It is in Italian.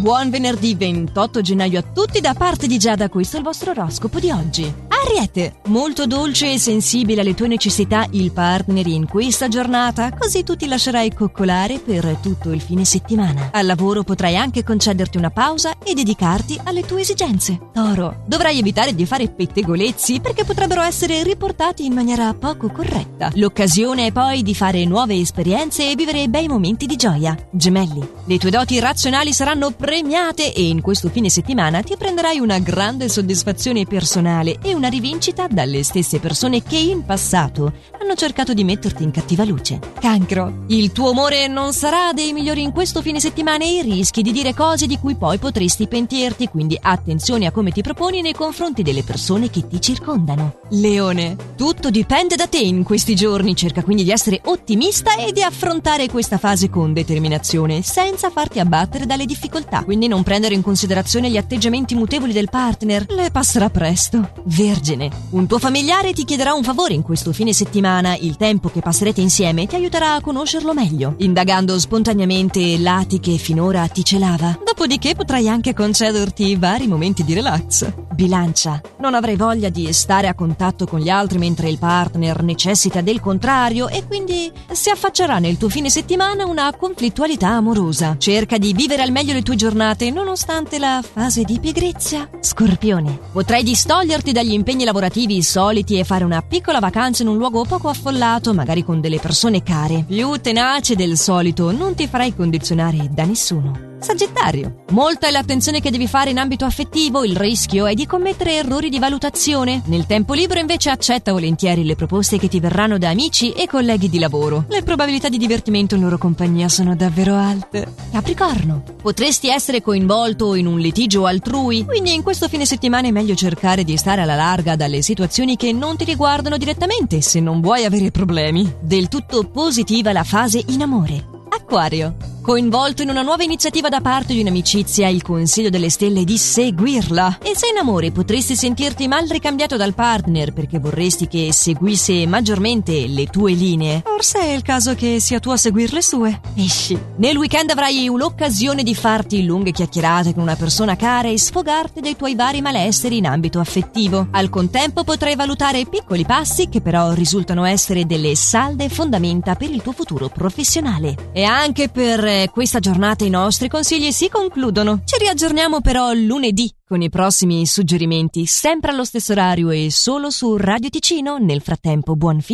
Buon venerdì 28 gennaio a tutti da parte di Giada, questo è il vostro oroscopo di oggi. Ariete, molto dolce e sensibile alle tue necessità il partner in questa giornata, così tu ti lascerai coccolare per tutto il fine settimana. Al lavoro potrai anche concederti una pausa e dedicarti alle tue esigenze. Toro, dovrai evitare di fare pettegolezzi perché potrebbero essere riportati in maniera poco corretta. L'occasione è poi di fare nuove esperienze e vivere bei momenti di gioia. Gemelli, le tue doti razionali saranno premiate e in questo fine settimana ti prenderai una grande soddisfazione personale e una rivincita dalle stesse persone che in passato hanno cercato di metterti in cattiva luce. Cancro, il tuo umore non sarà dei migliori in questo fine settimana e rischi di dire cose di cui poi potresti pentirti, quindi attenzione a come ti proponi nei confronti delle persone che ti circondano. Leone, tutto dipende da te in questi giorni, cerca quindi di essere ottimista e di affrontare questa fase con determinazione, senza farti abbattere dalle difficoltà. Quindi non prendere in considerazione gli atteggiamenti mutevoli del partner, le passerà presto. Vergine Vergine. Un tuo familiare ti chiederà un favore in questo fine settimana. Il tempo che passerete insieme ti aiuterà a conoscerlo meglio, indagando spontaneamente lati che finora ti celava. Dopodiché potrai anche concederti vari momenti di relax. Bilancia. Non avrai voglia di stare a contatto con gli altri mentre il partner necessita del contrario e quindi si affaccerà nel tuo fine settimana una conflittualità amorosa. Cerca di vivere al meglio le tue giornate nonostante la fase di pigrizia. Scorpione. Potrai distoglierti dagli impegni lavorativi soliti e fare una piccola vacanza in un luogo poco affollato, magari con delle persone care. Più tenace del solito, non ti farai condizionare da nessuno. Sagittario. Molta è l'attenzione che devi fare in ambito affettivo, il rischio è di commettere errori di valutazione. Nel tempo libero invece accetta volentieri le proposte che ti verranno da amici e colleghi di lavoro. Le probabilità di divertimento in loro compagnia sono davvero alte. Capricorno. Potresti essere coinvolto in un litigio altrui, quindi in questo fine settimana è meglio cercare di stare alla larga dalle situazioni che non ti riguardano direttamente se non vuoi avere problemi. Del tutto positiva la fase in amore. Acquario. Coinvolto in una nuova iniziativa da parte di un'amicizia, il consiglio delle stelle è di seguirla. E se in amore potresti sentirti mal ricambiato dal partner perché vorresti che seguisse maggiormente le tue linee, forse è il caso che sia tu a seguire le sue. Esci. Nel weekend avrai un'occasione di farti lunghe chiacchierate con una persona cara e sfogarti dei tuoi vari malesseri in ambito affettivo. Al contempo potrai valutare piccoli passi che però risultano essere delle salde fondamenta per il tuo futuro professionale. E anche questa giornata i nostri consigli si concludono. Ci riaggiorniamo però lunedì con i prossimi suggerimenti, sempre allo stesso orario e solo su Radio Ticino. Nel frattempo, buon fine